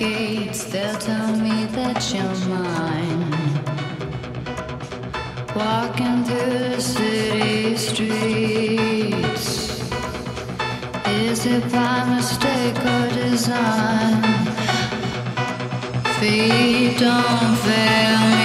gates, they'll tell me that you're mine. Walking through the city streets, is it by mistake or design? Feet don't fail me.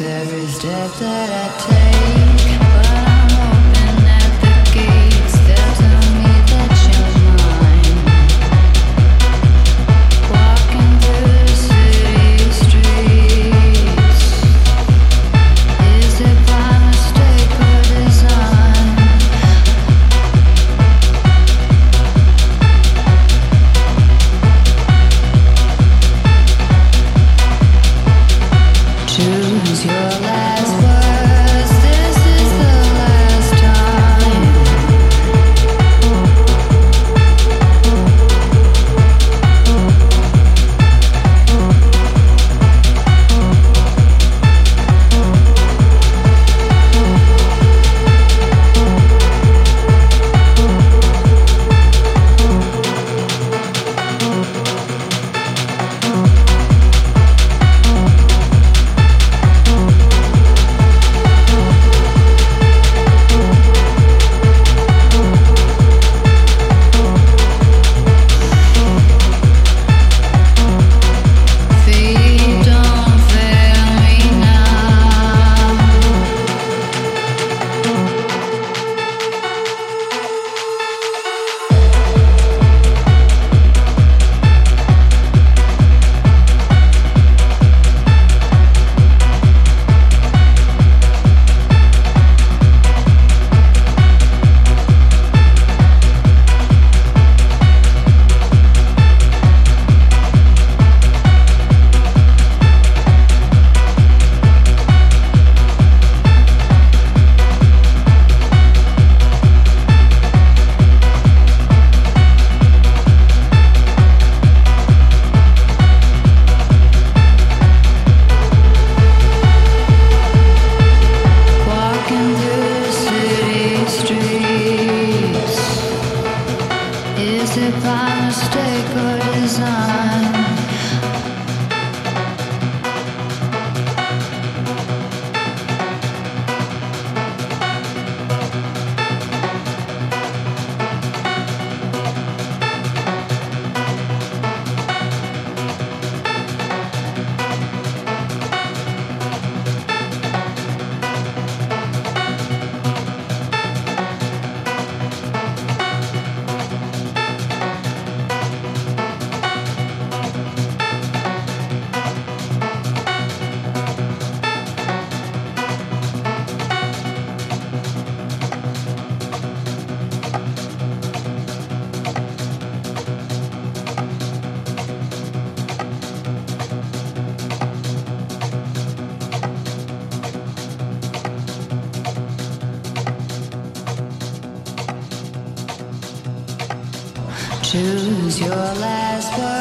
every step that I take. вам. choose your last word.